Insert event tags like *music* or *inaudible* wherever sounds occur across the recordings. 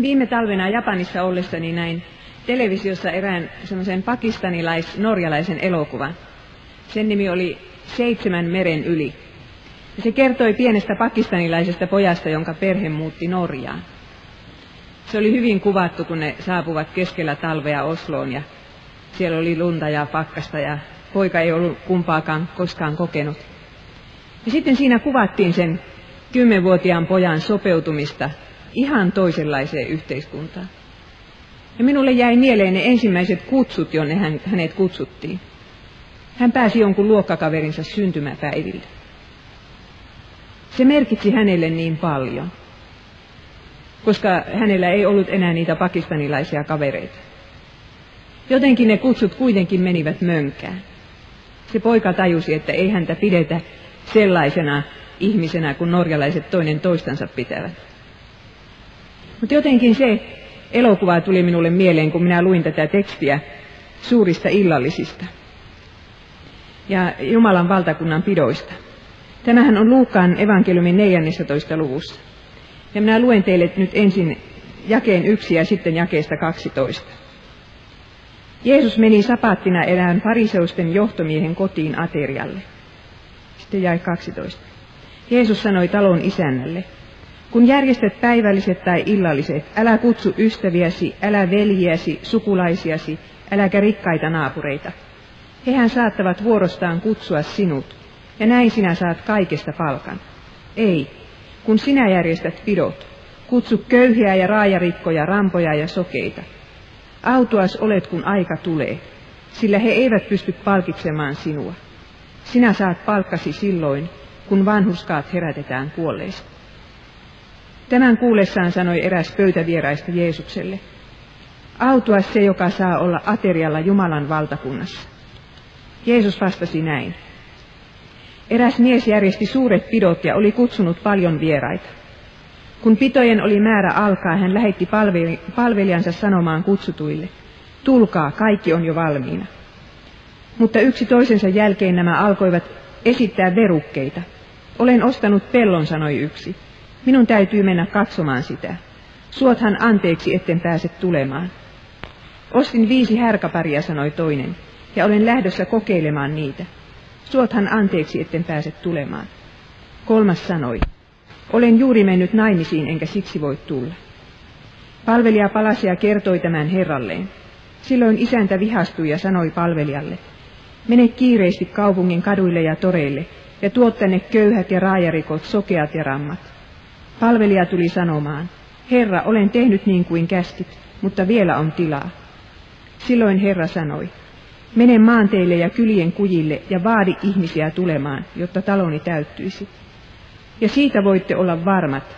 Viime talvena Japanissa ollessani näin televisiossa erään semmoisen pakistanilais-norjalaisen elokuvan. Sen nimi oli Seitsemän meren yli. Ja se kertoi pienestä pakistanilaisesta pojasta, jonka perhe muutti Norjaan. Se oli hyvin kuvattu, kun ne saapuvat keskellä talvea Osloon ja siellä oli lunta ja pakkasta ja poika ei ollut kumpaakaan koskaan kokenut. Ja sitten siinä kuvattiin sen kymmenvuotiaan pojan sopeutumista ihan toisenlaiseen yhteiskuntaan. Ja minulle jäi mieleen ne ensimmäiset kutsut, jonne hän, hänet kutsuttiin. Hän pääsi jonkun luokkakaverinsa syntymäpäiville. Se merkitsi hänelle niin paljon, koska hänellä ei ollut enää niitä pakistanilaisia kavereita. Jotenkin ne kutsut kuitenkin menivät mönkään. Se poika tajusi, että ei häntä pidetä sellaisena ihmisenä, kun norjalaiset toinen toistansa pitävät. Mutta jotenkin se elokuva tuli minulle mieleen, kun minä luin tätä tekstiä suurista illallisista ja Jumalan valtakunnan pidoista. Tämähän on Luukkaan evankeliumin 14. luvussa. Ja minä luen teille nyt ensin jakeen yksi ja sitten jakeesta 12. Jeesus meni sapaattina erään fariseusten johtomiehen kotiin aterialle. Sitten jäi 12. Jeesus sanoi talon isännälle, kun järjestät päivälliset tai illalliset, älä kutsu ystäviäsi, älä veljiäsi, sukulaisiasi, äläkä rikkaita naapureita. Hehän saattavat vuorostaan kutsua sinut, ja näin sinä saat kaikesta palkan. Ei, kun sinä järjestät pidot, kutsu köyhiä ja raajarikkoja, rampoja ja sokeita. Autuas olet, kun aika tulee, sillä he eivät pysty palkitsemaan sinua. Sinä saat palkkasi silloin, kun vanhuskaat herätetään kuolleista. Tämän kuullessaan sanoi eräs pöytävieraista Jeesukselle, autuas se, joka saa olla aterialla Jumalan valtakunnassa. Jeesus vastasi näin. Eräs mies järjesti suuret pidot ja oli kutsunut paljon vieraita. Kun pitojen oli määrä alkaa, hän lähetti palvelijansa sanomaan kutsutuille, tulkaa, kaikki on jo valmiina. Mutta yksi toisensa jälkeen nämä alkoivat esittää verukkeita. Olen ostanut pellon, sanoi yksi. Minun täytyy mennä katsomaan sitä. Suothan anteeksi, etten pääse tulemaan. Ostin viisi härkäparia, sanoi toinen, ja olen lähdössä kokeilemaan niitä. Suothan anteeksi, etten pääse tulemaan. Kolmas sanoi, olen juuri mennyt naimisiin, enkä siksi voi tulla. Palvelija palasi ja kertoi tämän herralleen. Silloin isäntä vihastui ja sanoi palvelijalle, mene kiireesti kaupungin kaduille ja toreille, ja tuot tänne köyhät ja raajarikot, sokeat ja rammat. Palvelija tuli sanomaan, Herra, olen tehnyt niin kuin käskit, mutta vielä on tilaa. Silloin Herra sanoi, mene maanteille ja kylien kujille ja vaadi ihmisiä tulemaan, jotta taloni täyttyisi. Ja siitä voitte olla varmat,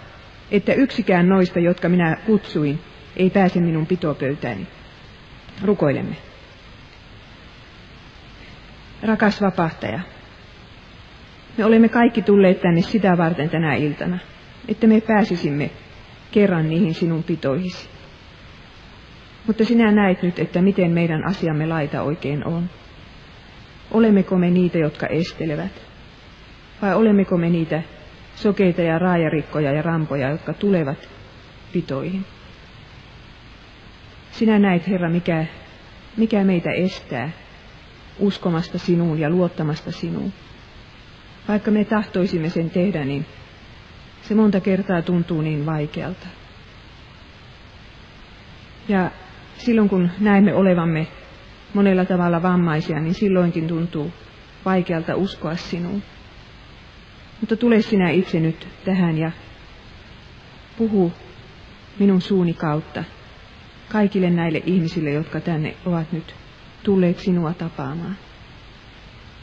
että yksikään noista, jotka minä kutsuin, ei pääse minun pitopöytääni. Rukoilemme. Rakas vapahtaja, me olemme kaikki tulleet tänne sitä varten tänä iltana, että me pääsisimme kerran niihin sinun pitoihisi. Mutta sinä näet nyt, että miten meidän asiamme laita oikein on. Olemmeko me niitä, jotka estelevät? Vai olemmeko me niitä sokeita ja raajarikkoja ja rampoja, jotka tulevat pitoihin? Sinä näet, Herra, mikä, mikä meitä estää uskomasta sinuun ja luottamasta sinuun. Vaikka me tahtoisimme sen tehdä, niin se monta kertaa tuntuu niin vaikealta. Ja silloin kun näemme olevamme monella tavalla vammaisia, niin silloinkin tuntuu vaikealta uskoa sinuun. Mutta tule sinä itse nyt tähän ja puhu minun suuni kautta kaikille näille ihmisille, jotka tänne ovat nyt tulleet sinua tapaamaan.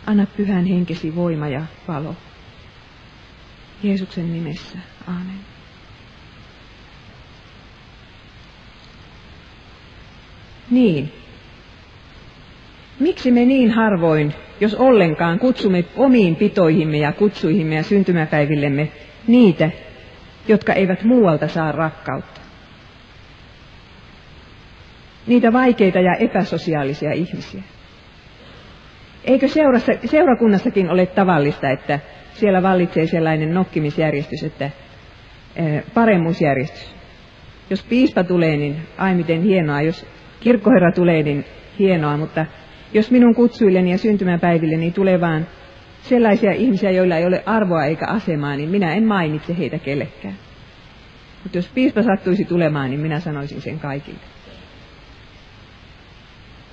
Anna pyhän henkesi voima ja valo. Jeesuksen nimessä. Aamen. Niin. Miksi me niin harvoin, jos ollenkaan, kutsumme omiin pitoihimme ja kutsuihimme ja syntymäpäivillemme niitä, jotka eivät muualta saa rakkautta? Niitä vaikeita ja epäsosiaalisia ihmisiä. Eikö seurassa, seurakunnassakin ole tavallista, että siellä vallitsee sellainen nokkimisjärjestys, että paremmuusjärjestys, Jos piispa tulee, niin ai miten hienoa. Jos kirkkoherra tulee, niin hienoa. Mutta jos minun kutsuilleni ja syntymäpäivilleni tulee vaan sellaisia ihmisiä, joilla ei ole arvoa eikä asemaa, niin minä en mainitse heitä kellekään. Mutta jos piispa sattuisi tulemaan, niin minä sanoisin sen kaikille.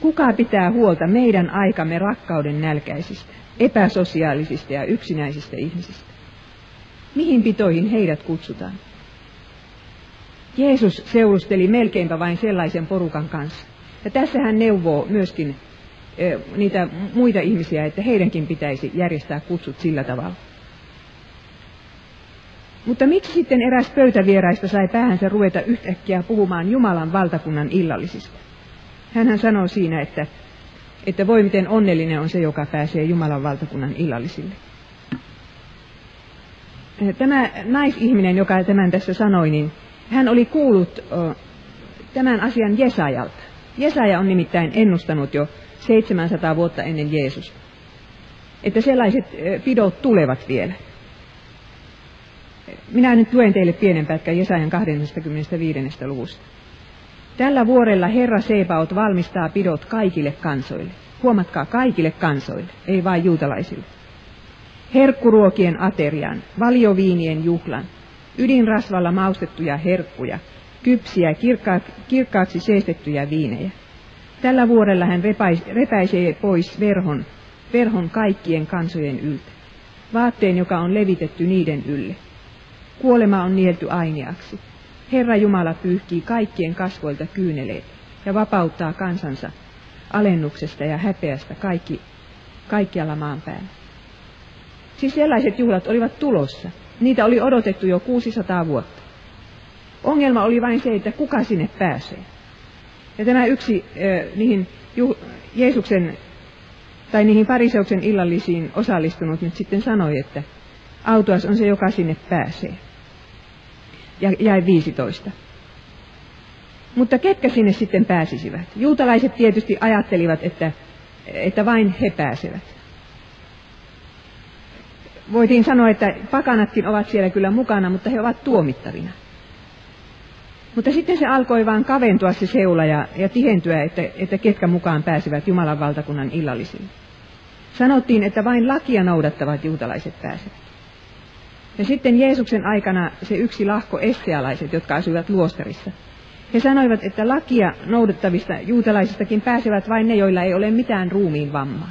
Kuka pitää huolta meidän aikamme rakkauden nälkäisistä, epäsosiaalisista ja yksinäisistä ihmisistä? Mihin pitoihin heidät kutsutaan? Jeesus seurusteli melkeinpä vain sellaisen porukan kanssa. Ja tässä hän neuvoo myöskin niitä muita ihmisiä, että heidänkin pitäisi järjestää kutsut sillä tavalla. Mutta miksi sitten eräs pöytävieraista sai päähänsä ruveta yhtäkkiä puhumaan Jumalan valtakunnan illallisista? Hänhän sanoo siinä, että, että voi miten onnellinen on se, joka pääsee Jumalan valtakunnan illallisille. Tämä naisihminen, joka tämän tässä sanoi, niin hän oli kuullut tämän asian Jesajalta. Jesaja on nimittäin ennustanut jo 700 vuotta ennen Jeesusta, että sellaiset pidot tulevat vielä. Minä nyt luen teille pienen pätkän Jesajan 25. luvusta. Tällä vuorella Herra Sebaot valmistaa pidot kaikille kansoille. Huomatkaa, kaikille kansoille, ei vain juutalaisille. Herkkuruokien aterian, valioviinien juhlan, ydinrasvalla maustettuja herkkuja, kypsiä, kirkka, kirkkaaksi seistettyjä viinejä. Tällä vuorella hän repäisee pois verhon, verhon kaikkien kansojen yltä, vaatteen, joka on levitetty niiden ylle. Kuolema on nielty ainiaksi. Herra Jumala pyyhkii kaikkien kasvoilta kyyneleet ja vapauttaa kansansa alennuksesta ja häpeästä kaikki, kaikkialla maan päällä. Siis sellaiset juhlat olivat tulossa. Niitä oli odotettu jo 600 vuotta. Ongelma oli vain se, että kuka sinne pääsee. Ja tämä yksi äh, niihin juh- Jeesuksen tai niihin pariseuksen illallisiin osallistunut nyt sitten sanoi, että autuas on se, joka sinne pääsee ja jäi 15. Mutta ketkä sinne sitten pääsisivät? Juutalaiset tietysti ajattelivat, että, että vain he pääsevät. Voitiin sanoa, että pakanatkin ovat siellä kyllä mukana, mutta he ovat tuomittavina. Mutta sitten se alkoi vain kaventua se seula ja, ja tihentyä, että, että ketkä mukaan pääsevät Jumalan valtakunnan illallisiin. Sanottiin, että vain lakia noudattavat juutalaiset pääsevät. Ja sitten Jeesuksen aikana se yksi lahko estealaiset, jotka asuivat luostarissa. He sanoivat, että lakia noudattavista juutalaisistakin pääsevät vain ne, joilla ei ole mitään ruumiin vammaa.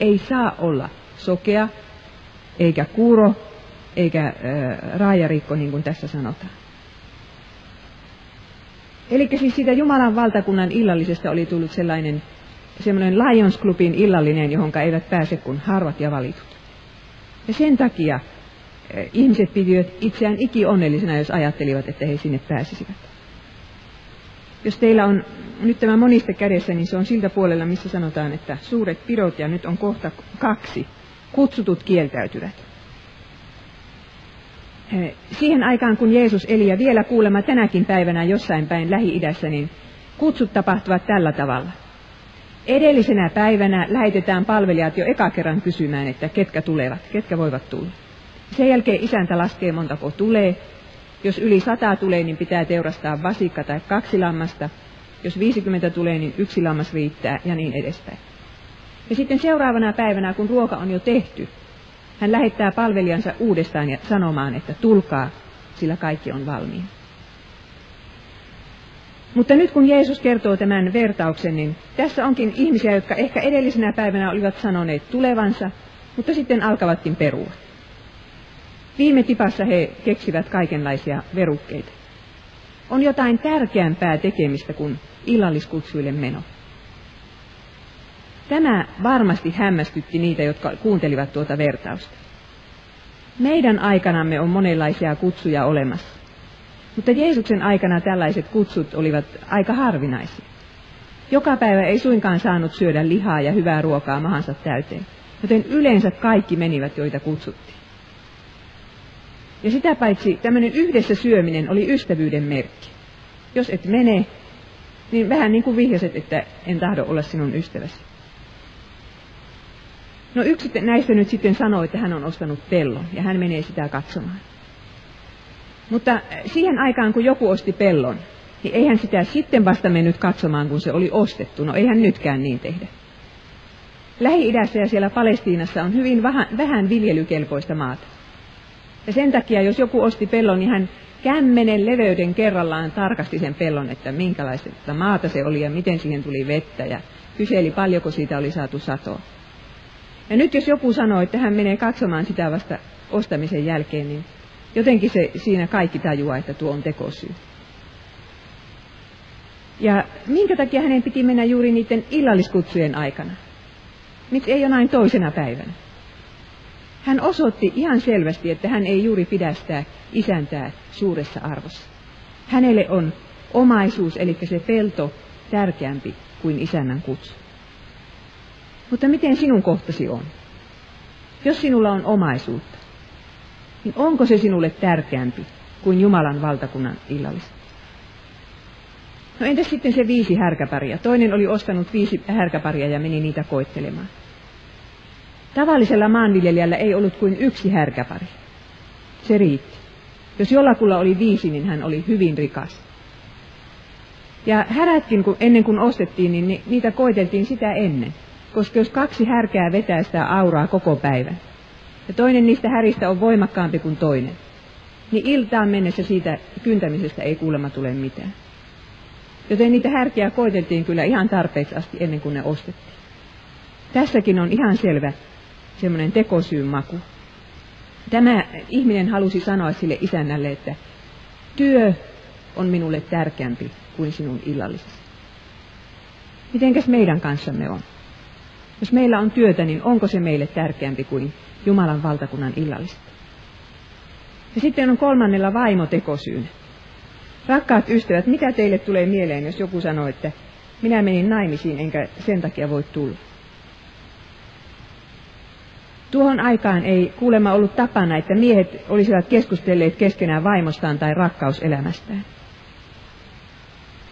Ei saa olla sokea, eikä kuuro, eikä äh, raajarikko, niin kuin tässä sanotaan. Eli siis siitä Jumalan valtakunnan illallisesta oli tullut sellainen semmoinen Lions Clubin illallinen, johon eivät pääse kuin harvat ja valitut. Ja sen takia ihmiset pitivät itseään onnellisena, jos ajattelivat, että he sinne pääsisivät. Jos teillä on nyt tämä monista kädessä, niin se on siltä puolella, missä sanotaan, että suuret pidot ja nyt on kohta kaksi, kutsutut kieltäytyvät. Eh, siihen aikaan, kun Jeesus eli ja vielä kuulemma tänäkin päivänä jossain päin Lähi-idässä, niin kutsut tapahtuvat tällä tavalla. Edellisenä päivänä lähetetään palvelijat jo eka kerran kysymään, että ketkä tulevat, ketkä voivat tulla. Sen jälkeen isäntä laskee montako tulee. Jos yli sata tulee, niin pitää teurastaa vasikka tai kaksi lammasta. Jos 50 tulee, niin yksi lammas riittää ja niin edespäin. Ja sitten seuraavana päivänä, kun ruoka on jo tehty, hän lähettää palvelijansa uudestaan ja sanomaan, että tulkaa, sillä kaikki on valmiin. Mutta nyt kun Jeesus kertoo tämän vertauksen, niin tässä onkin ihmisiä, jotka ehkä edellisenä päivänä olivat sanoneet tulevansa, mutta sitten alkavatkin perua. Viime tipassa he keksivät kaikenlaisia verukkeita. On jotain tärkeämpää tekemistä kuin illalliskutsuille meno. Tämä varmasti hämmästytti niitä, jotka kuuntelivat tuota vertausta. Meidän aikanamme on monenlaisia kutsuja olemassa. Mutta Jeesuksen aikana tällaiset kutsut olivat aika harvinaisia. Joka päivä ei suinkaan saanut syödä lihaa ja hyvää ruokaa mahansa täyteen, joten yleensä kaikki menivät, joita kutsuttiin. Ja sitä paitsi tämmöinen yhdessä syöminen oli ystävyyden merkki. Jos et mene, niin vähän niin kuin vihjaset, että en tahdo olla sinun ystäväsi. No yksi näistä nyt sitten sanoi, että hän on ostanut pellon ja hän menee sitä katsomaan. Mutta siihen aikaan, kun joku osti pellon, niin eihän sitä sitten vasta mennyt katsomaan, kun se oli ostettu. No eihän nytkään niin tehdä. Lähi-idässä ja siellä Palestiinassa on hyvin vähän, vähän viljelykelpoista maata. Ja sen takia, jos joku osti pellon, niin hän kämmenen leveyden kerrallaan tarkasti sen pellon, että minkälaista maata se oli ja miten siihen tuli vettä ja kyseli paljonko siitä oli saatu satoa. Ja nyt jos joku sanoo, että hän menee katsomaan sitä vasta ostamisen jälkeen, niin jotenkin se siinä kaikki tajuaa, että tuo on tekosyy. Ja minkä takia hänen piti mennä juuri niiden illalliskutsujen aikana? Miksi ei jonain toisena päivänä? Hän osoitti ihan selvästi, että hän ei juuri pidä sitä isäntää suuressa arvossa. Hänelle on omaisuus, eli se pelto, tärkeämpi kuin isännän kutsu. Mutta miten sinun kohtasi on? Jos sinulla on omaisuutta, niin onko se sinulle tärkeämpi kuin Jumalan valtakunnan illallista? No entäs sitten se viisi härkäparia? Toinen oli ostanut viisi härkäparia ja meni niitä koittelemaan. Tavallisella maanviljelijällä ei ollut kuin yksi härkäpari. Se riitti. Jos jollakulla oli viisi, niin hän oli hyvin rikas. Ja härätkin, kun, ennen kuin ostettiin, niin niitä koiteltiin sitä ennen. Koska jos kaksi härkää vetää sitä auraa koko päivän, ja toinen niistä häristä on voimakkaampi kuin toinen, niin iltaan mennessä siitä kyntämisestä ei kuulemma tule mitään. Joten niitä härkiä koiteltiin kyllä ihan tarpeeksi asti ennen kuin ne ostettiin. Tässäkin on ihan selvä semmoinen tekosyyn maku. Tämä ihminen halusi sanoa sille isännälle, että työ on minulle tärkeämpi kuin sinun illallisesi. Mitenkäs meidän kanssamme on? Jos meillä on työtä, niin onko se meille tärkeämpi kuin Jumalan valtakunnan illallista? Ja sitten on kolmannella vaimo tekosyyn. Rakkaat ystävät, mitä teille tulee mieleen, jos joku sanoo, että minä menin naimisiin enkä sen takia voi tulla? Tuohon aikaan ei kuulemma ollut tapana, että miehet olisivat keskustelleet keskenään vaimostaan tai rakkauselämästään.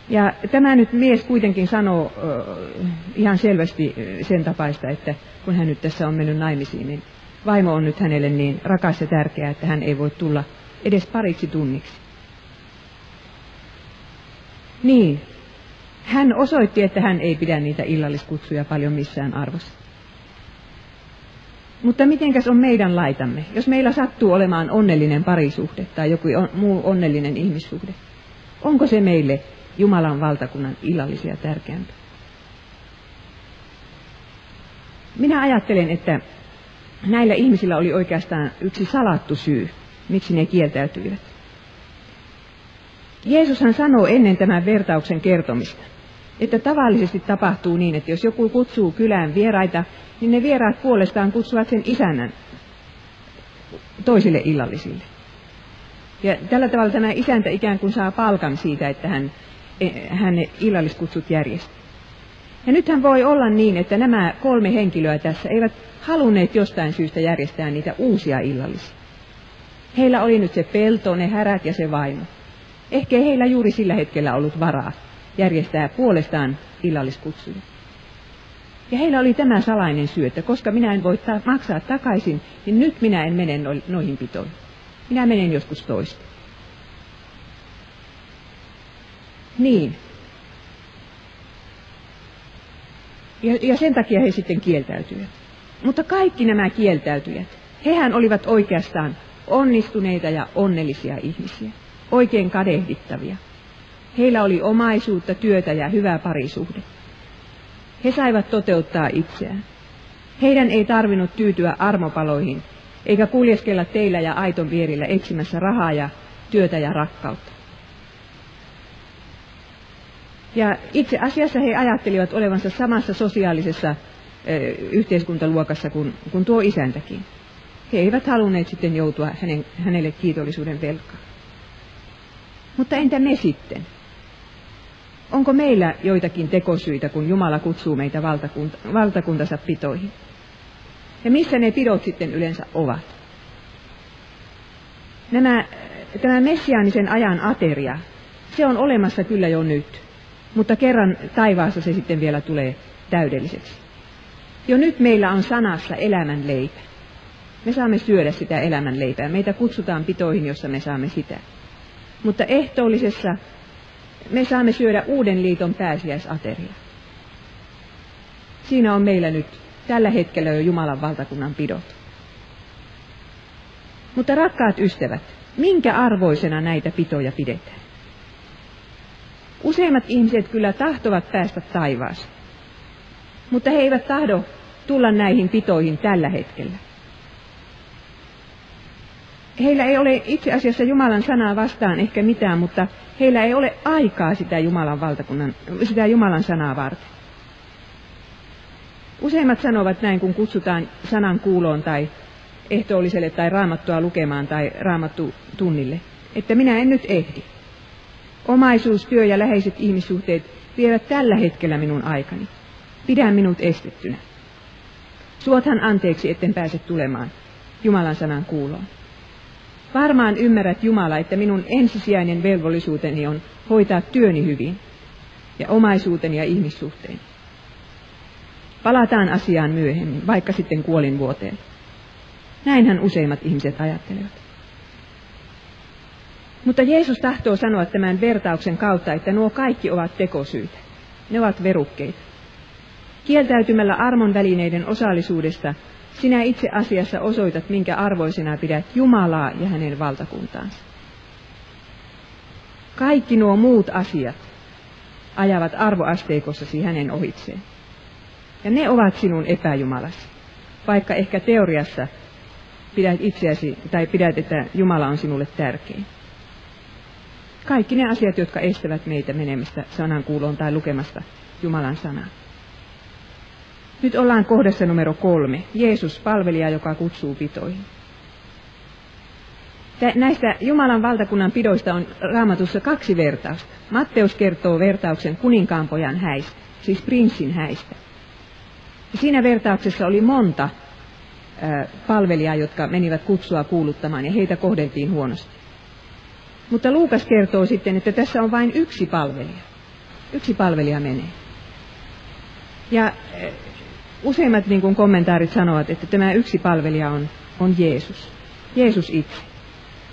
Ja tämä nyt mies kuitenkin sanoo uh, ihan selvästi sen tapaista, että kun hän nyt tässä on mennyt naimisiin, niin vaimo on nyt hänelle niin rakas ja tärkeä, että hän ei voi tulla edes pariksi tunniksi. Niin, hän osoitti, että hän ei pidä niitä illalliskutsuja paljon missään arvossa. Mutta mitenkäs on meidän laitamme, jos meillä sattuu olemaan onnellinen parisuhde tai joku on, muu onnellinen ihmissuhde? Onko se meille Jumalan valtakunnan illallisia tärkeämpi? Minä ajattelen, että näillä ihmisillä oli oikeastaan yksi salattu syy, miksi ne kieltäytyivät. Jeesushan sanoo ennen tämän vertauksen kertomista, että tavallisesti tapahtuu niin, että jos joku kutsuu kylään vieraita, niin ne vieraat puolestaan kutsuvat sen isännän toisille illallisille. Ja tällä tavalla tämä isäntä ikään kuin saa palkan siitä, että hän, e, hän illalliskutsut järjestää. Ja nythän voi olla niin, että nämä kolme henkilöä tässä eivät halunneet jostain syystä järjestää niitä uusia illallisia. Heillä oli nyt se pelto, ne härät ja se vaimo. Ehkä ei heillä juuri sillä hetkellä ollut varaa järjestää puolestaan illalliskutsuja. Ja heillä oli tämä salainen syy, että koska minä en voi ta- maksaa takaisin, niin nyt minä en mene no- noihin pitoihin. Minä menen joskus toista. Niin. Ja, ja sen takia he sitten kieltäytyivät. Mutta kaikki nämä kieltäytyjät, hehän olivat oikeastaan onnistuneita ja onnellisia ihmisiä oikein kadehdittavia. Heillä oli omaisuutta, työtä ja hyvä parisuhde. He saivat toteuttaa itseään. Heidän ei tarvinnut tyytyä armopaloihin, eikä kuljeskella teillä ja aiton vierillä etsimässä rahaa ja työtä ja rakkautta. Ja itse asiassa he ajattelivat olevansa samassa sosiaalisessa yhteiskuntaluokassa kuin, kuin tuo isäntäkin. He eivät halunneet sitten joutua hänen, hänelle kiitollisuuden velkaan. Mutta entä me sitten? Onko meillä joitakin tekosyitä, kun Jumala kutsuu meitä valtakunta, valtakuntansa pitoihin? Ja missä ne pidot sitten yleensä ovat? Nämä, tämä messiaanisen ajan ateria, se on olemassa kyllä jo nyt, mutta kerran taivaassa se sitten vielä tulee täydelliseksi. Jo nyt meillä on sanassa elämän leipä. Me saamme syödä sitä elämän leipää. Meitä kutsutaan pitoihin, jossa me saamme sitä. Mutta ehtoollisessa me saamme syödä uuden liiton pääsiäisateria. Siinä on meillä nyt tällä hetkellä jo Jumalan valtakunnan pidot. Mutta rakkaat ystävät, minkä arvoisena näitä pitoja pidetään? Useimmat ihmiset kyllä tahtovat päästä taivaaseen, mutta he eivät tahdo tulla näihin pitoihin tällä hetkellä. Heillä ei ole itse asiassa Jumalan sanaa vastaan ehkä mitään, mutta heillä ei ole aikaa sitä Jumalan, valtakunnan, sitä Jumalan sanaa varten. Useimmat sanovat näin, kun kutsutaan sanan kuuloon tai ehtoolliselle tai raamattua lukemaan tai raamattu tunnille, että minä en nyt ehdi. Omaisuus, työ ja läheiset ihmissuhteet vievät tällä hetkellä minun aikani. Pidä minut estettynä. Suothan anteeksi, etten pääse tulemaan Jumalan sanan kuuloon. Varmaan ymmärrät Jumala, että minun ensisijainen velvollisuuteni on hoitaa työni hyvin ja omaisuuteni ja ihmissuhteeni. Palataan asiaan myöhemmin, vaikka sitten kuolin vuoteen. Näinhän useimmat ihmiset ajattelevat. Mutta Jeesus tahtoo sanoa tämän vertauksen kautta, että nuo kaikki ovat tekosyitä. Ne ovat verukkeita. Kieltäytymällä armon välineiden osallisuudesta sinä itse asiassa osoitat, minkä arvoisena pidät Jumalaa ja hänen valtakuntaansa. Kaikki nuo muut asiat ajavat arvoasteikossasi hänen ohitseen. Ja ne ovat sinun epäjumalasi, vaikka ehkä teoriassa pidät itseäsi tai pidät, että Jumala on sinulle tärkein. Kaikki ne asiat, jotka estävät meitä menemästä sanan kuuloon tai lukemasta Jumalan sanaa. Nyt ollaan kohdassa numero kolme. Jeesus, palvelija, joka kutsuu pitoihin. Näistä Jumalan valtakunnan pidoista on raamatussa kaksi vertausta. Matteus kertoo vertauksen kuninkaanpojan häistä, siis prinssin häistä. Siinä vertauksessa oli monta palvelijaa, jotka menivät kutsua kuuluttamaan, ja heitä kohdeltiin huonosti. Mutta Luukas kertoo sitten, että tässä on vain yksi palvelija. Yksi palvelija menee. Ja useimmat niin kuin kommentaarit sanovat, että tämä yksi palvelija on, on Jeesus. Jeesus itse.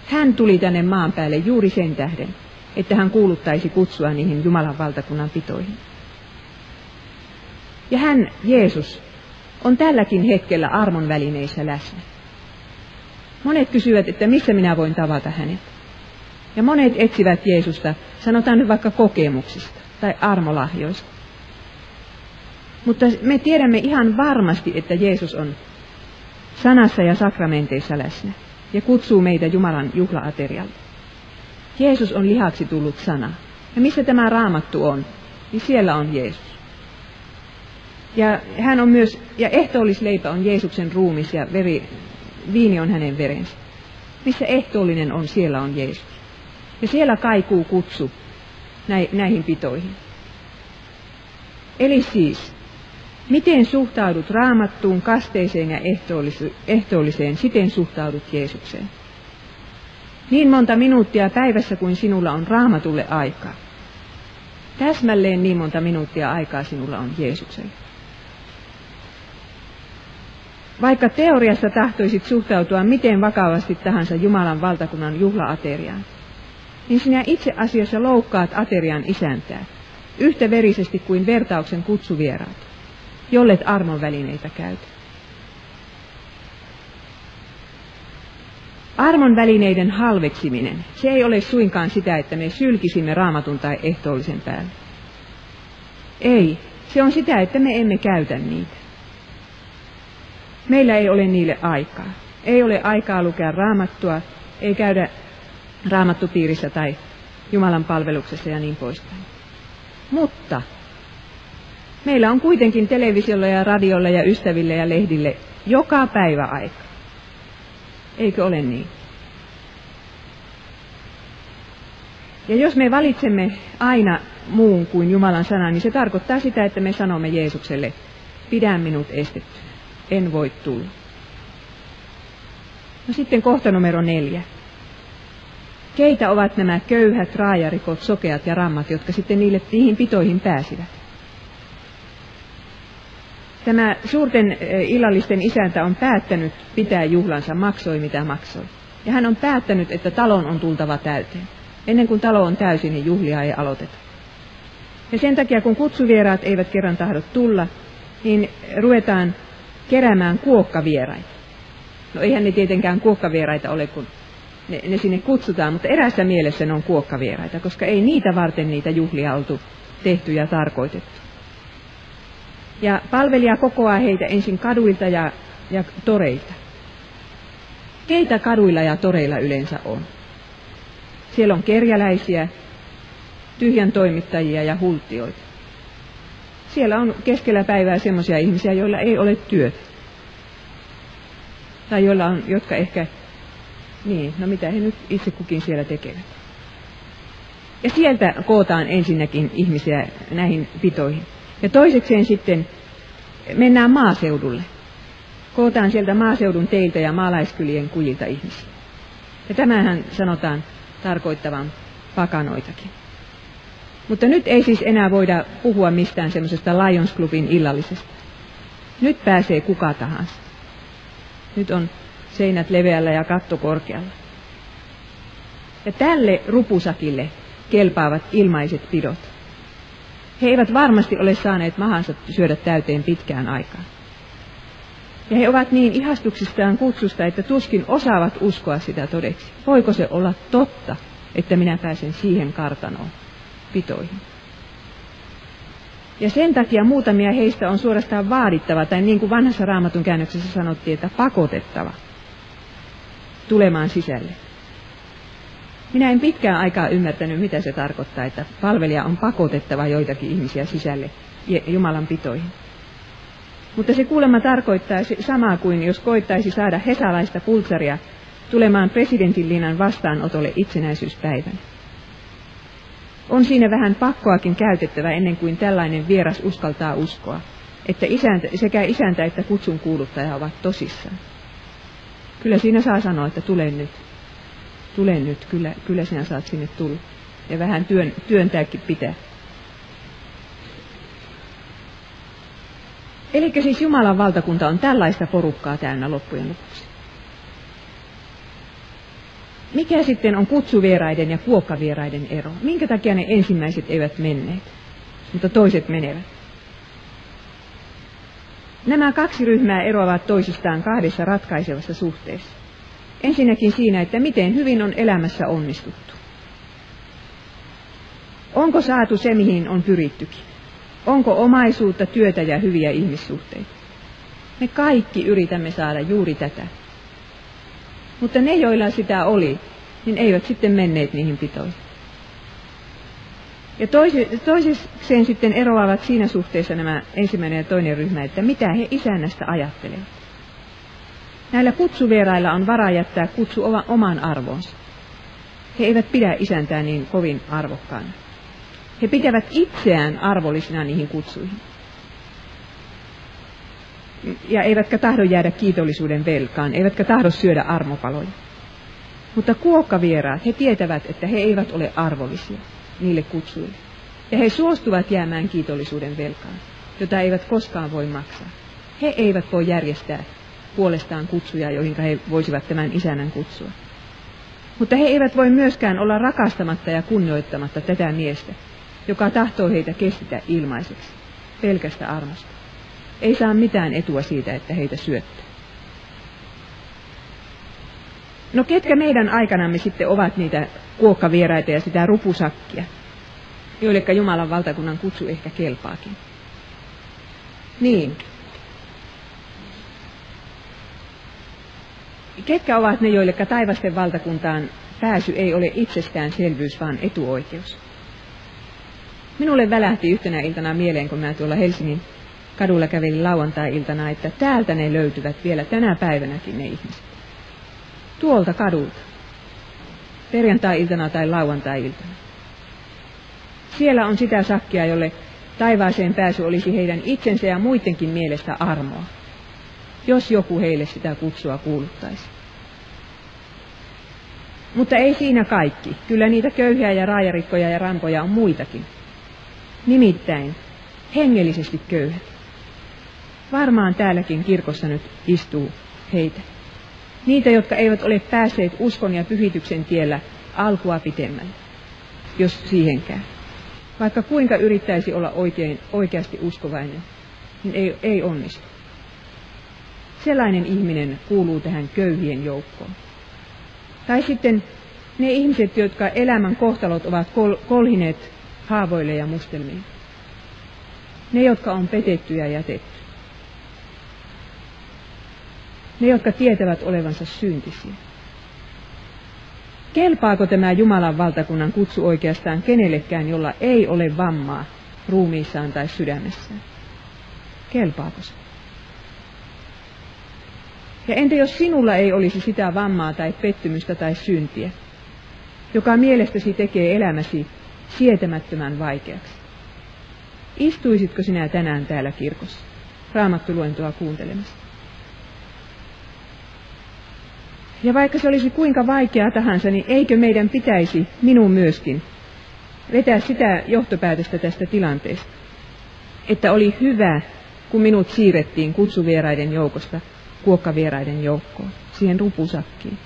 Hän tuli tänne maan päälle juuri sen tähden, että hän kuuluttaisi kutsua niihin Jumalan valtakunnan pitoihin. Ja hän, Jeesus, on tälläkin hetkellä armon välineissä läsnä. Monet kysyvät, että missä minä voin tavata hänet. Ja monet etsivät Jeesusta, sanotaan nyt vaikka kokemuksista tai armolahjoista. Mutta me tiedämme ihan varmasti, että Jeesus on sanassa ja sakramenteissa läsnä ja kutsuu meitä Jumalan juhlaaterialle. Jeesus on lihaksi tullut sana. Ja missä tämä raamattu on, niin siellä on Jeesus. Ja hän on myös, ja ehtoollisleipä on Jeesuksen ruumis ja veri, viini on hänen verensä. Missä ehtoollinen on, siellä on Jeesus. Ja siellä kaikuu kutsu näihin pitoihin. Eli siis, Miten suhtaudut raamattuun, kasteeseen ja ehtoolliseen, siten suhtaudut Jeesukseen. Niin monta minuuttia päivässä kuin sinulla on raamatulle aikaa. Täsmälleen niin monta minuuttia aikaa sinulla on Jeesukselle. Vaikka teoriassa tahtoisit suhtautua miten vakavasti tahansa Jumalan valtakunnan juhlaateriaan, niin sinä itse asiassa loukkaat aterian isäntää, yhtä verisesti kuin vertauksen kutsuvieraat jollet armon välineitä käytä. Armon välineiden halveksiminen, se ei ole suinkaan sitä, että me sylkisimme raamatun tai ehtoollisen päälle. Ei, se on sitä, että me emme käytä niitä. Meillä ei ole niille aikaa. Ei ole aikaa lukea raamattua, ei käydä raamattupiirissä tai Jumalan palveluksessa ja niin poispäin. Mutta Meillä on kuitenkin televisiolla ja radiolla ja ystäville ja lehdille joka päivä aika. Eikö ole niin? Ja jos me valitsemme aina muun kuin Jumalan sanan, niin se tarkoittaa sitä, että me sanomme Jeesukselle, pidä minut estetty, en voi tulla. No sitten kohta numero neljä. Keitä ovat nämä köyhät, raajarikot, sokeat ja rammat, jotka sitten niille, niihin pitoihin pääsivät? Tämä suurten illallisten isäntä on päättänyt pitää juhlansa, maksoi mitä maksoi. Ja hän on päättänyt, että talon on tultava täyteen. Ennen kuin talo on täysin, niin juhlia ei aloiteta. Ja sen takia, kun kutsuvieraat eivät kerran tahdo tulla, niin ruvetaan keräämään kuokkavieraita. No eihän ne tietenkään kuokkavieraita ole, kun ne, ne sinne kutsutaan, mutta erässä mielessä ne on kuokkavieraita, koska ei niitä varten niitä juhlia oltu tehty ja tarkoitettu. Ja palvelija kokoaa heitä ensin kaduilta ja, ja toreilta. Keitä kaduilla ja toreilla yleensä on? Siellä on kerjäläisiä, tyhjän toimittajia ja hulttioita. Siellä on keskellä päivää sellaisia ihmisiä, joilla ei ole työtä. Tai joilla on, jotka ehkä, niin, no mitä he nyt itse kukin siellä tekevät. Ja sieltä kootaan ensinnäkin ihmisiä näihin pitoihin. Ja toisekseen sitten mennään maaseudulle. Kootaan sieltä maaseudun teiltä ja maalaiskylien kujilta ihmisiä. Ja tämähän sanotaan tarkoittavan pakanoitakin. Mutta nyt ei siis enää voida puhua mistään semmoisesta Lions Clubin illallisesta. Nyt pääsee kuka tahansa. Nyt on seinät leveällä ja katto korkealla. Ja tälle rupusakille kelpaavat ilmaiset pidot. He eivät varmasti ole saaneet mahansa syödä täyteen pitkään aikaan. Ja he ovat niin ihastuksistaan kutsusta, että tuskin osaavat uskoa sitä todeksi. Voiko se olla totta, että minä pääsen siihen kartanoon, pitoihin? Ja sen takia muutamia heistä on suorastaan vaadittava, tai niin kuin vanhassa raamatun käännöksessä sanottiin, että pakotettava tulemaan sisälle. Minä en pitkään aikaa ymmärtänyt, mitä se tarkoittaa, että palvelija on pakotettava joitakin ihmisiä sisälle Jumalan pitoihin. Mutta se kuulemma tarkoittaa samaa kuin jos koittaisi saada hesalaista pultsaria tulemaan presidentin linnan vastaanotolle itsenäisyyspäivän. On siinä vähän pakkoakin käytettävä ennen kuin tällainen vieras uskaltaa uskoa, että isäntä, sekä isäntä että kutsun kuuluttaja ovat tosissaan. Kyllä siinä saa sanoa, että tule nyt. Tule nyt, kyllä, kyllä sinä saat sinne tulla. Ja vähän työn, työntääkin pitää. Eli siis Jumalan valtakunta on tällaista porukkaa täynnä loppujen lopuksi. Mikä sitten on kutsuvieraiden ja kuokkavieraiden ero? Minkä takia ne ensimmäiset eivät menneet, mutta toiset menevät? Nämä kaksi ryhmää eroavat toisistaan kahdessa ratkaisevassa suhteessa. Ensinnäkin siinä, että miten hyvin on elämässä onnistuttu. Onko saatu se, mihin on pyrittykin? Onko omaisuutta, työtä ja hyviä ihmissuhteita? Me kaikki yritämme saada juuri tätä. Mutta ne, joilla sitä oli, niin eivät sitten menneet niihin pitoihin. Ja toiseen sitten eroavat siinä suhteessa nämä ensimmäinen ja toinen ryhmä, että mitä he isännästä ajattelevat. Näillä kutsuvierailla on varaa jättää kutsu oman arvonsa. He eivät pidä isäntää niin kovin arvokkaana. He pitävät itseään arvollisina niihin kutsuihin. Ja eivätkä tahdo jäädä kiitollisuuden velkaan, eivätkä tahdo syödä armopaloja. Mutta kuokkavieraat, he tietävät, että he eivät ole arvollisia niille kutsuille. Ja he suostuvat jäämään kiitollisuuden velkaan, jota eivät koskaan voi maksaa. He eivät voi järjestää puolestaan kutsuja, joihin he voisivat tämän isännän kutsua. Mutta he eivät voi myöskään olla rakastamatta ja kunnioittamatta tätä miestä, joka tahtoo heitä kestitä ilmaiseksi, pelkästä armosta. Ei saa mitään etua siitä, että heitä syöttää. No ketkä meidän aikanamme sitten ovat niitä kuokkavieraita ja sitä rupusakkia, joille Jumalan valtakunnan kutsu ehkä kelpaakin? Niin. Ketkä ovat ne, joille taivasten valtakuntaan pääsy ei ole itsestäänselvyys, vaan etuoikeus? Minulle välähti yhtenä iltana mieleen, kun mä tuolla Helsingin kadulla kävelin lauantai-iltana, että täältä ne löytyvät vielä tänä päivänäkin ne ihmiset. Tuolta kadulta. Perjantai-iltana tai lauantai-iltana. Siellä on sitä sakkia, jolle taivaaseen pääsy olisi heidän itsensä ja muidenkin mielestä armoa, jos joku heille sitä kutsua kuuluttaisi. Mutta ei siinä kaikki. Kyllä niitä köyhiä ja raajarikkoja ja rampoja on muitakin. Nimittäin hengellisesti köyhät. Varmaan täälläkin kirkossa nyt istuu heitä. Niitä, jotka eivät ole päässeet uskon ja pyhityksen tiellä alkua pitemmälle. jos siihenkään. Vaikka kuinka yrittäisi olla oikein, oikeasti uskovainen, niin ei, ei onnistu. Sellainen ihminen kuuluu tähän köyhien joukkoon. Tai sitten ne ihmiset, jotka elämän kohtalot ovat kol- kolhineet haavoille ja mustelmiin. Ne, jotka on petetty ja jätetty. Ne, jotka tietävät olevansa syntisiä. Kelpaako tämä Jumalan valtakunnan kutsu oikeastaan kenellekään, jolla ei ole vammaa ruumiissaan tai sydämessään? Kelpaako se? Ja entä jos sinulla ei olisi sitä vammaa tai pettymystä tai syntiä, joka mielestäsi tekee elämäsi sietämättömän vaikeaksi? Istuisitko sinä tänään täällä kirkossa raamattuluentoa kuuntelemassa? Ja vaikka se olisi kuinka vaikeaa tahansa, niin eikö meidän pitäisi, minun myöskin, vetää sitä johtopäätöstä tästä tilanteesta, että oli hyvä, kun minut siirrettiin kutsuvieraiden joukosta kuokkavieraiden joukkoon, siihen rupusakkiin.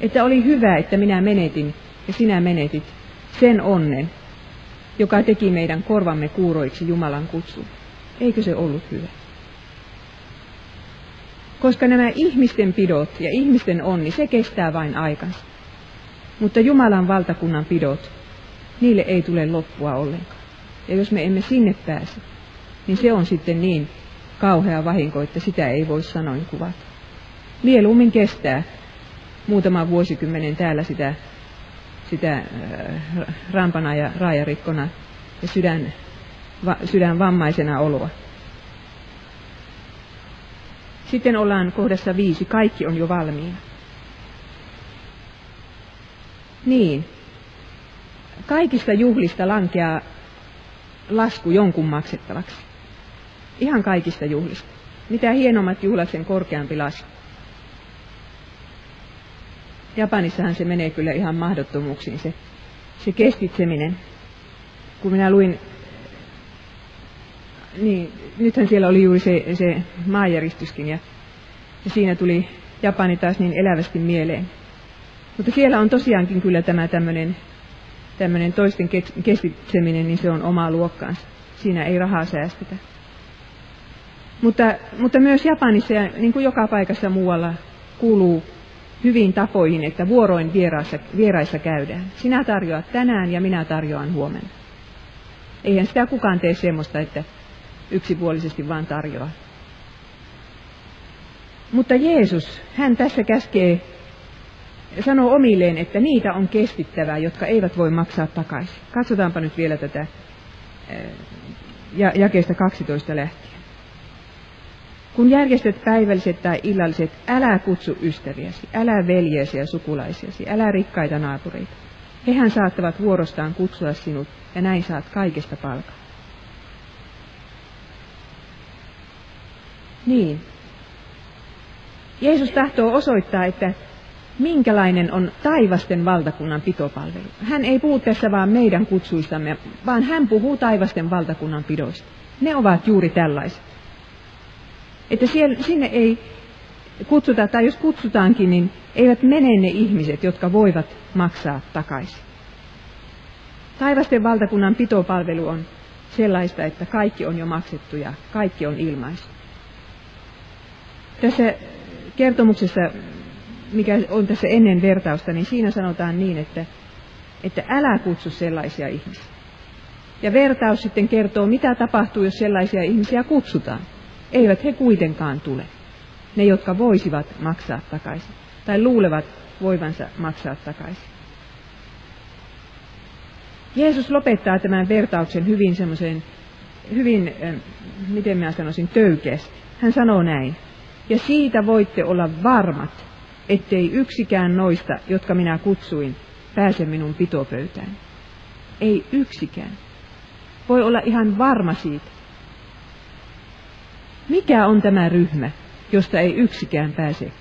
Että oli hyvä, että minä menetin ja sinä menetit sen onnen, joka teki meidän korvamme kuuroiksi Jumalan kutsu. Eikö se ollut hyvä? Koska nämä ihmisten pidot ja ihmisten onni, se kestää vain aikansa. Mutta Jumalan valtakunnan pidot, niille ei tule loppua ollenkaan. Ja jos me emme sinne pääse, niin se on sitten niin kauhea vahinko, että sitä ei voi sanoin kuvata. Mieluummin kestää muutaman vuosikymmenen täällä sitä, sitä äh, rampana ja raajarikkona ja sydän, va, sydän vammaisena oloa. Sitten ollaan kohdassa viisi, kaikki on jo valmiina. Niin, kaikista juhlista lankeaa lasku jonkun maksettavaksi. Ihan kaikista juhlista. Mitä hienommat juhlat, sen korkeampi lasku. Japanissahan se menee kyllä ihan mahdottomuuksiin, se, se kestitseminen. Kun minä luin, niin nythän siellä oli juuri se, se maajäristyskin ja, ja siinä tuli Japani taas niin elävästi mieleen. Mutta siellä on tosiaankin kyllä tämä tämmöinen tämmöinen toisten kestitseminen, niin se on omaa luokkaansa. Siinä ei rahaa säästetä. Mutta, mutta myös Japanissa ja niin kuin joka paikassa muualla kuuluu hyvin tapoihin, että vuoroin vieraissa, vieraissa käydään. Sinä tarjoat tänään ja minä tarjoan huomenna. Eihän sitä kukaan tee semmoista, että yksipuolisesti vaan tarjoaa. Mutta Jeesus, hän tässä käskee, sanoo omilleen, että niitä on kestittävää, jotka eivät voi maksaa takaisin. Katsotaanpa nyt vielä tätä jakeesta 12 lähtien. Kun järjestät päivälliset tai illalliset, älä kutsu ystäviäsi, älä veljesi ja sukulaisiasi, älä rikkaita naapureita. Hehän saattavat vuorostaan kutsua sinut, ja näin saat kaikesta palkaa. Niin. Jeesus tahtoo osoittaa, että minkälainen on taivasten valtakunnan pitopalvelu. Hän ei puhu tässä vaan meidän kutsuistamme, vaan hän puhuu taivasten valtakunnan pidoista. Ne ovat juuri tällaiset. Että siellä, sinne ei kutsuta, tai jos kutsutaankin, niin eivät mene ne ihmiset, jotka voivat maksaa takaisin. Taivasten valtakunnan pitopalvelu on sellaista, että kaikki on jo maksettu ja kaikki on ilmaisu. Tässä kertomuksessa, mikä on tässä ennen vertausta, niin siinä sanotaan niin, että, että älä kutsu sellaisia ihmisiä. Ja vertaus sitten kertoo, mitä tapahtuu, jos sellaisia ihmisiä kutsutaan eivät he kuitenkaan tule. Ne, jotka voisivat maksaa takaisin, tai luulevat voivansa maksaa takaisin. Jeesus lopettaa tämän vertauksen hyvin semmoiseen, hyvin, miten mä sanoisin, töykeästi. Hän sanoo näin. Ja siitä voitte olla varmat, ettei yksikään noista, jotka minä kutsuin, pääse minun pitopöytään. Ei yksikään. Voi olla ihan varma siitä. Mikä on tämä ryhmä, josta ei yksikään pääse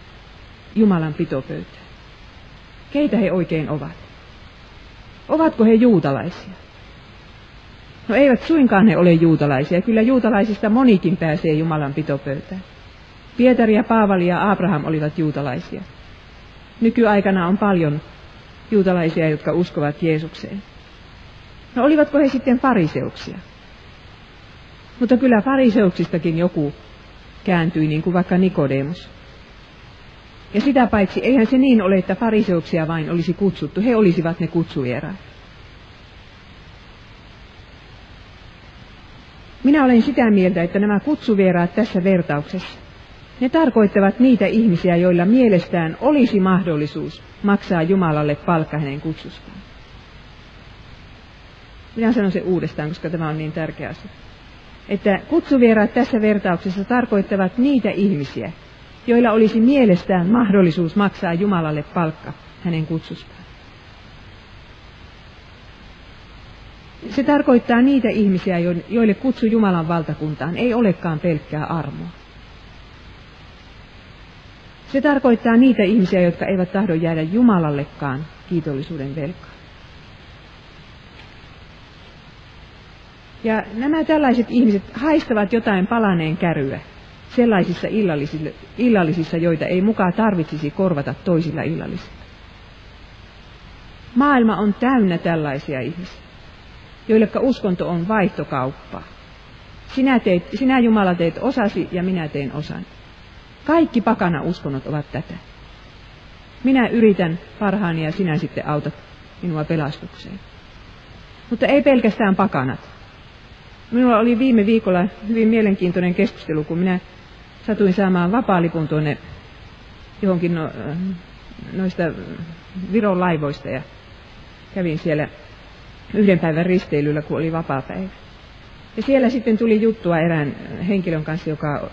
Jumalan pitopöytään? Keitä he oikein ovat? Ovatko he juutalaisia? No eivät suinkaan he ole juutalaisia. Kyllä juutalaisista monikin pääsee Jumalan pitopöytään. Pietari ja Paavali ja Abraham olivat juutalaisia. Nykyaikana on paljon juutalaisia, jotka uskovat Jeesukseen. No olivatko he sitten fariseuksia? Mutta kyllä fariseuksistakin joku kääntyi, niin kuin vaikka Nikodemus. Ja sitä paitsi eihän se niin ole, että fariseuksia vain olisi kutsuttu. He olisivat ne kutsuvieraat. Minä olen sitä mieltä, että nämä kutsuvieraat tässä vertauksessa, ne tarkoittavat niitä ihmisiä, joilla mielestään olisi mahdollisuus maksaa Jumalalle palkka hänen kutsustaan. Minä sanon se uudestaan, koska tämä on niin tärkeä asia. Että kutsuvieraat tässä vertauksessa tarkoittavat niitä ihmisiä, joilla olisi mielestään mahdollisuus maksaa Jumalalle palkka hänen kutsustaan. Se tarkoittaa niitä ihmisiä, joille kutsu Jumalan valtakuntaan ei olekaan pelkkää armoa. Se tarkoittaa niitä ihmisiä, jotka eivät tahdo jäädä Jumalallekaan kiitollisuuden velkaan. Ja nämä tällaiset ihmiset haistavat jotain palaneen käryä sellaisissa illallisissa, illallisissa, joita ei mukaan tarvitsisi korvata toisilla illallisilla. Maailma on täynnä tällaisia ihmisiä, joille uskonto on vaihtokauppaa. Sinä, teit, sinä Jumala teet osasi ja minä teen osan. Kaikki pakana uskonnot ovat tätä. Minä yritän parhaani ja sinä sitten autat minua pelastukseen. Mutta ei pelkästään pakanat. Minulla oli viime viikolla hyvin mielenkiintoinen keskustelu, kun minä satuin saamaan vapaalipun tuonne johonkin no, noista Viron laivoista ja kävin siellä yhden päivän risteilyllä, kun oli vapaa-päivä. Ja siellä sitten tuli juttua erään henkilön kanssa, joka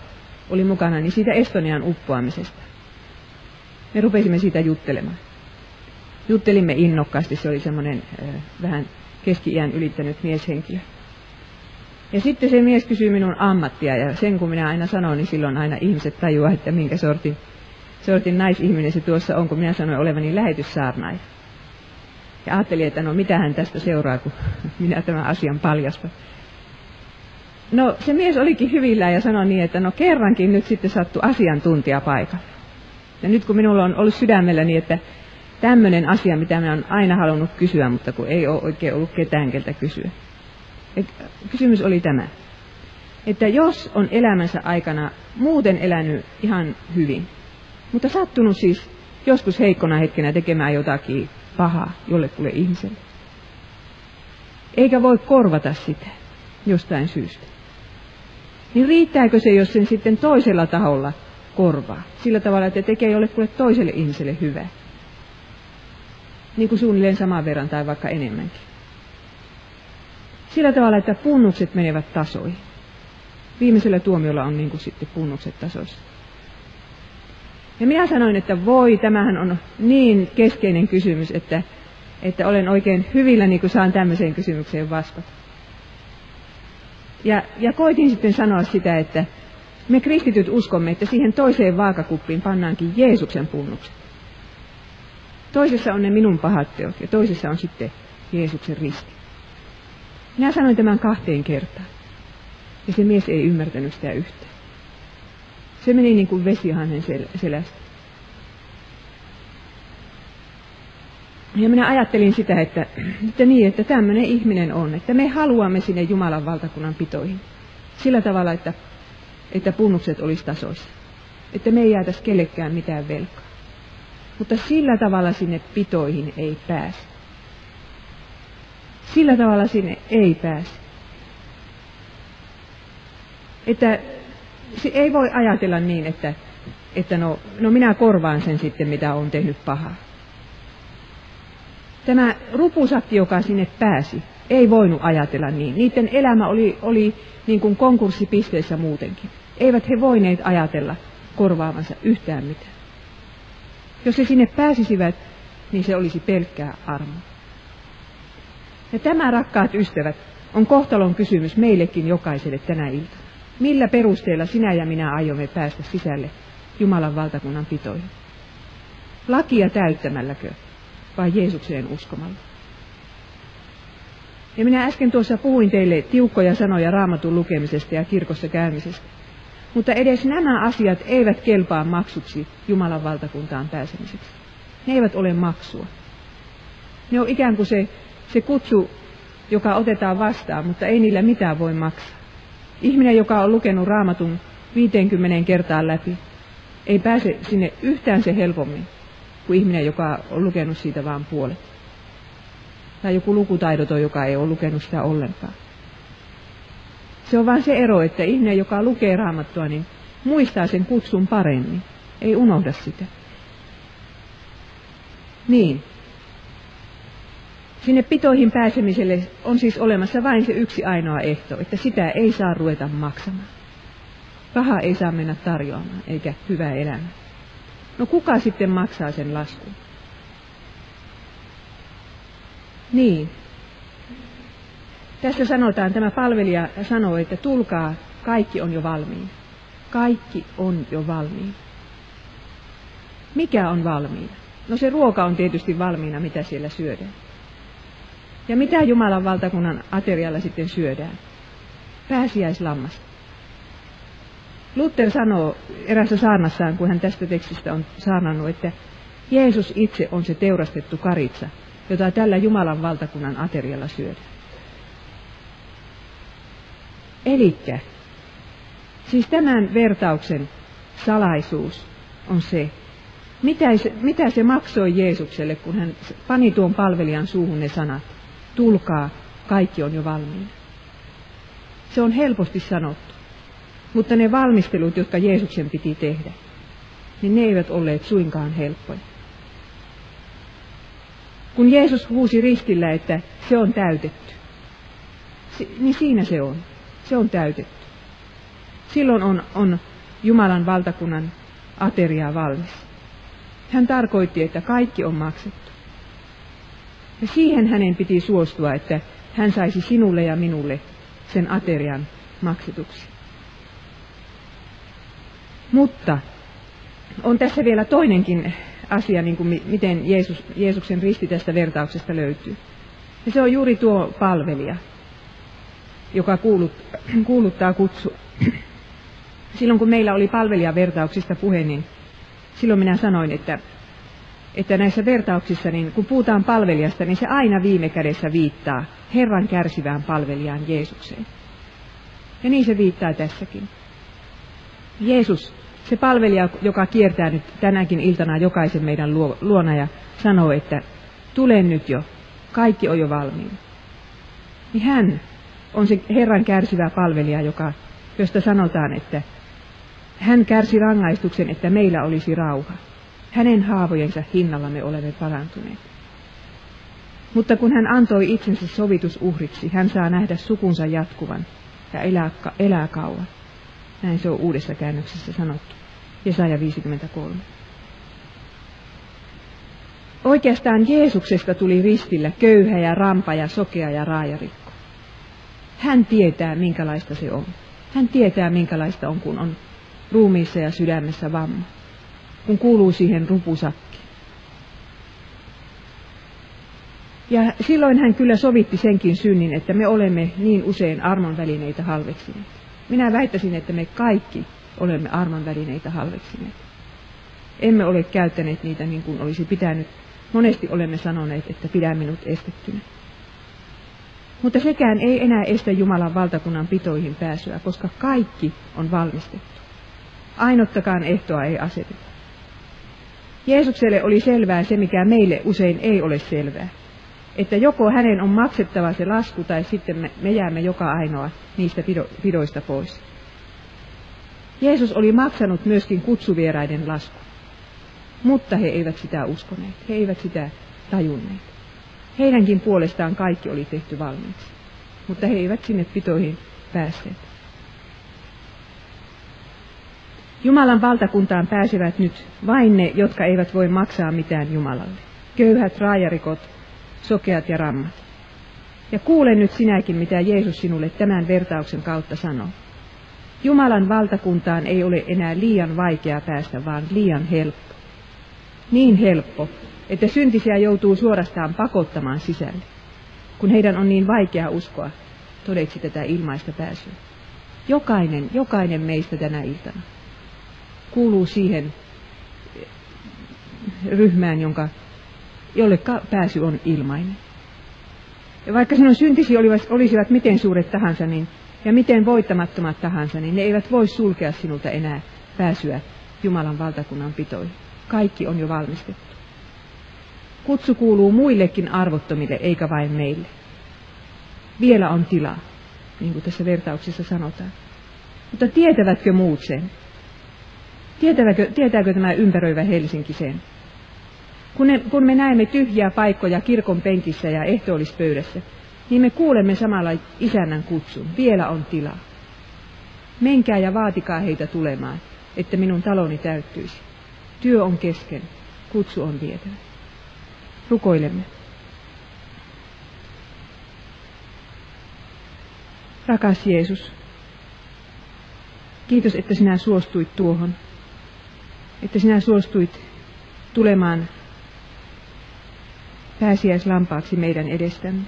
oli mukana, niin siitä Estonian uppoamisesta. Me rupesimme siitä juttelemaan. Juttelimme innokkaasti, se oli semmoinen äh, vähän keski-iän ylittänyt mieshenkilö. Ja sitten se mies kysyi minun ammattia, ja sen kun minä aina sanon, niin silloin aina ihmiset tajuaa, että minkä sortin, sortin naisihminen se tuossa on, kun minä sanoin olevani lähetyssaarnaaja. Ja ajattelin, että no mitähän tästä seuraa, kun *laughs* minä tämän asian paljastan. No se mies olikin hyvillä ja sanoi niin, että no kerrankin nyt sitten sattui asiantuntija paikalle. Ja nyt kun minulla on ollut sydämellä niin, että tämmöinen asia, mitä minä olen aina halunnut kysyä, mutta kun ei ole oikein ollut ketään, keltä kysyä. Et kysymys oli tämä, että jos on elämänsä aikana muuten elänyt ihan hyvin, mutta sattunut siis joskus heikkona hetkenä tekemään jotakin pahaa jollekulle ihmiselle, eikä voi korvata sitä jostain syystä, niin riittääkö se, jos sen sitten toisella taholla korvaa, sillä tavalla, että tekee jollekulle toiselle ihmiselle hyvää, niin kuin suunnilleen saman verran tai vaikka enemmänkin. Sillä tavalla, että punnukset menevät tasoihin. Viimeisellä tuomiolla on niin kuin sitten punnukset tasoissa. Ja minä sanoin, että voi, tämähän on niin keskeinen kysymys, että, että olen oikein hyvillä, niin kuin saan tämmöiseen kysymykseen vastata. Ja, ja koitin sitten sanoa sitä, että me kristityt uskomme, että siihen toiseen vaakakuppiin pannaankin Jeesuksen punnukset. Toisessa on ne minun pahat teot ja toisessa on sitten Jeesuksen risti. Minä sanoin tämän kahteen kertaan. Ja se mies ei ymmärtänyt sitä yhtään. Se meni niin kuin vesi hänen sel- selästä. Ja minä ajattelin sitä, että, että niin, että tämmöinen ihminen on, että me haluamme sinne Jumalan valtakunnan pitoihin. Sillä tavalla, että, että punnukset olisi tasoissa. Että me ei jäätäisi kellekään mitään velkaa. Mutta sillä tavalla sinne pitoihin ei pääse. Sillä tavalla sinne ei pääse. Että se ei voi ajatella niin, että, että no, no minä korvaan sen sitten, mitä on tehnyt pahaa. Tämä rupusakki, joka sinne pääsi, ei voinut ajatella niin. Niiden elämä oli, oli niin kuin konkurssipisteessä muutenkin. Eivät he voineet ajatella korvaavansa yhtään mitään. Jos he sinne pääsisivät, niin se olisi pelkkää armoa. Ja tämä, rakkaat ystävät, on kohtalon kysymys meillekin jokaiselle tänä iltana. Millä perusteella sinä ja minä aiomme päästä sisälle Jumalan valtakunnan pitoihin? Lakia täyttämälläkö vai Jeesukseen uskomalla? Ja minä äsken tuossa puhuin teille tiukkoja sanoja raamatun lukemisesta ja kirkossa käymisestä. Mutta edes nämä asiat eivät kelpaa maksuksi Jumalan valtakuntaan pääsemiseksi. Ne eivät ole maksua. Ne on ikään kuin se, se kutsu, joka otetaan vastaan, mutta ei niillä mitään voi maksaa. Ihminen, joka on lukenut raamatun 50 kertaa läpi, ei pääse sinne yhtään se helpommin kuin ihminen, joka on lukenut siitä vain puolet. Tai joku lukutaidoton, joka ei ole lukenut sitä ollenkaan. Se on vain se ero, että ihminen, joka lukee raamattua, niin muistaa sen kutsun paremmin. Ei unohda sitä. Niin. Sinne pitoihin pääsemiselle on siis olemassa vain se yksi ainoa ehto, että sitä ei saa ruveta maksamaan. Raha ei saa mennä tarjoamaan, eikä hyvää elämä. No kuka sitten maksaa sen laskun? Niin. Tässä sanotaan, tämä palvelija sanoo, että tulkaa, kaikki on jo valmiina. Kaikki on jo valmiina. Mikä on valmiina? No se ruoka on tietysti valmiina, mitä siellä syödään. Ja mitä Jumalan valtakunnan aterialla sitten syödään? Pääsiäislammasta. Luther sanoo erässä saarnassaan, kun hän tästä tekstistä on saarnannut, että Jeesus itse on se teurastettu karitsa, jota tällä Jumalan valtakunnan aterialla syödään. Elikkä, siis tämän vertauksen salaisuus on se, mitä se, mitä se maksoi Jeesukselle, kun hän pani tuon palvelijan suuhun ne sanat, tulkaa, kaikki on jo valmiina. Se on helposti sanottu. Mutta ne valmistelut, jotka Jeesuksen piti tehdä, niin ne eivät olleet suinkaan helppoja. Kun Jeesus huusi ristillä, että se on täytetty, niin siinä se on. Se on täytetty. Silloin on, on Jumalan valtakunnan ateria valmis. Hän tarkoitti, että kaikki on maksettu. Ja siihen hänen piti suostua, että hän saisi sinulle ja minulle sen aterian maksetuksi. Mutta on tässä vielä toinenkin asia, niin kuin miten Jeesus, Jeesuksen risti tästä vertauksesta löytyy. Ja se on juuri tuo palvelija, joka kuulut, kuuluttaa kutsu. Silloin kun meillä oli palvelijavertauksista puhe, niin silloin minä sanoin, että, että näissä vertauksissa, niin kun puhutaan palvelijasta, niin se aina viime kädessä viittaa Herran kärsivään palvelijaan Jeesukseen. Ja niin se viittaa tässäkin. Jeesus, se palvelija, joka kiertää nyt tänäkin iltana jokaisen meidän luona ja sanoo, että tule nyt jo, kaikki on jo valmiina. Niin hän on se Herran kärsivä palvelija, joka, josta sanotaan, että hän kärsi rangaistuksen, että meillä olisi rauha. Hänen haavojensa hinnalla me olemme parantuneet. Mutta kun hän antoi itsensä sovitusuhriksi, hän saa nähdä sukunsa jatkuvan ja elää, elää kauan. Näin se on uudessa käännöksessä sanottu. Jesaja 53. Oikeastaan Jeesuksesta tuli ristillä köyhä ja rampa ja sokea ja raajarikko. Hän tietää, minkälaista se on. Hän tietää, minkälaista on, kun on ruumiissa ja sydämessä vamma. Kun kuuluu siihen rupusakki. Ja silloin hän kyllä sovitti senkin synnin, että me olemme niin usein armon välineitä halveksineet. Minä väittäisin, että me kaikki olemme armon välineitä halveksineet. Emme ole käyttäneet niitä niin kuin olisi pitänyt. Monesti olemme sanoneet, että pidä minut estettynä. Mutta sekään ei enää estä Jumalan valtakunnan pitoihin pääsyä, koska kaikki on valmistettu. Ainottakaan ehtoa ei aseteta. Jeesukselle oli selvää se, mikä meille usein ei ole selvää että joko hänen on maksettava se lasku tai sitten me, me jäämme joka ainoa niistä pido, pidoista pois. Jeesus oli maksanut myöskin kutsuvieraiden lasku, mutta he eivät sitä uskoneet, he eivät sitä tajunneet. Heidänkin puolestaan kaikki oli tehty valmiiksi, mutta he eivät sinne pitoihin päässeet. Jumalan valtakuntaan pääsevät nyt vain ne, jotka eivät voi maksaa mitään Jumalalle. Köyhät raajarikot, sokeat ja rammat. Ja kuule nyt sinäkin, mitä Jeesus sinulle tämän vertauksen kautta sanoo. Jumalan valtakuntaan ei ole enää liian vaikea päästä, vaan liian helppo. Niin helppo, että syntisiä joutuu suorastaan pakottamaan sisälle, kun heidän on niin vaikea uskoa todeksi tätä ilmaista pääsyä. Jokainen, jokainen meistä tänä iltana kuuluu siihen ryhmään, jonka jolle pääsy on ilmainen. Ja vaikka sinun syntisi olisivat miten suuret tahansa, niin, ja miten voittamattomat tahansa, niin ne eivät voi sulkea sinulta enää pääsyä Jumalan valtakunnan pitoihin. Kaikki on jo valmistettu. Kutsu kuuluu muillekin arvottomille, eikä vain meille. Vielä on tilaa, niin kuin tässä vertauksessa sanotaan. Mutta tietävätkö muut sen? Tietääkö, tietääkö tämä ympäröivä Helsinki sen? Kun, ne, kun me näemme tyhjiä paikkoja kirkon penkissä ja ehtoollispöydässä, niin me kuulemme samalla isännän kutsun. Vielä on tilaa. Menkää ja vaatikaa heitä tulemaan, että minun taloni täyttyisi. Työ on kesken, kutsu on vietävä. Rukoilemme. Rakas Jeesus, kiitos, että sinä suostuit tuohon, että sinä suostuit tulemaan pääsiäislampaaksi meidän edestämme.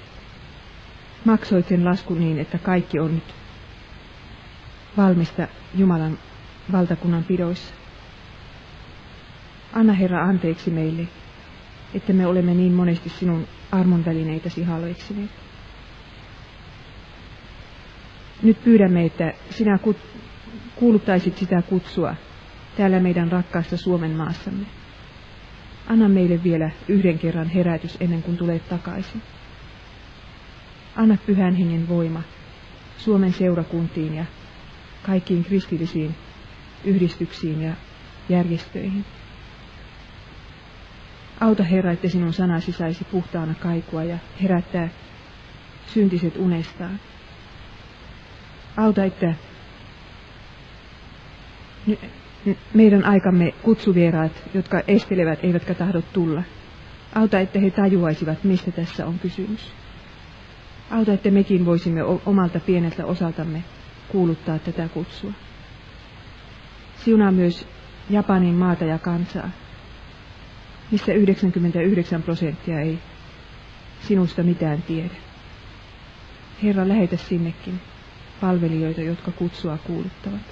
Maksoit sen laskun niin, että kaikki on nyt valmista Jumalan valtakunnan pidoissa. Anna Herra anteeksi meille, että me olemme niin monesti sinun armon välineitäsi halveksineet. Nyt pyydämme, että sinä kuuluttaisit sitä kutsua täällä meidän rakkaassa Suomen maassamme. Anna meille vielä yhden kerran herätys ennen kuin tulet takaisin. Anna pyhän hengen voima Suomen seurakuntiin ja kaikkiin kristillisiin yhdistyksiin ja järjestöihin. Auta Herra, että sinun sanasi saisi puhtaana kaikua ja herättää syntiset unestaan. Auta, että meidän aikamme kutsuvieraat, jotka estelevät eivätkä tahdo tulla. Auta, että he tajuaisivat, mistä tässä on kysymys. Auta, että mekin voisimme omalta pieneltä osaltamme kuuluttaa tätä kutsua. Siunaa myös Japanin maata ja kansaa, missä 99 prosenttia ei sinusta mitään tiedä. Herra, lähetä sinnekin palvelijoita, jotka kutsua kuuluttavat.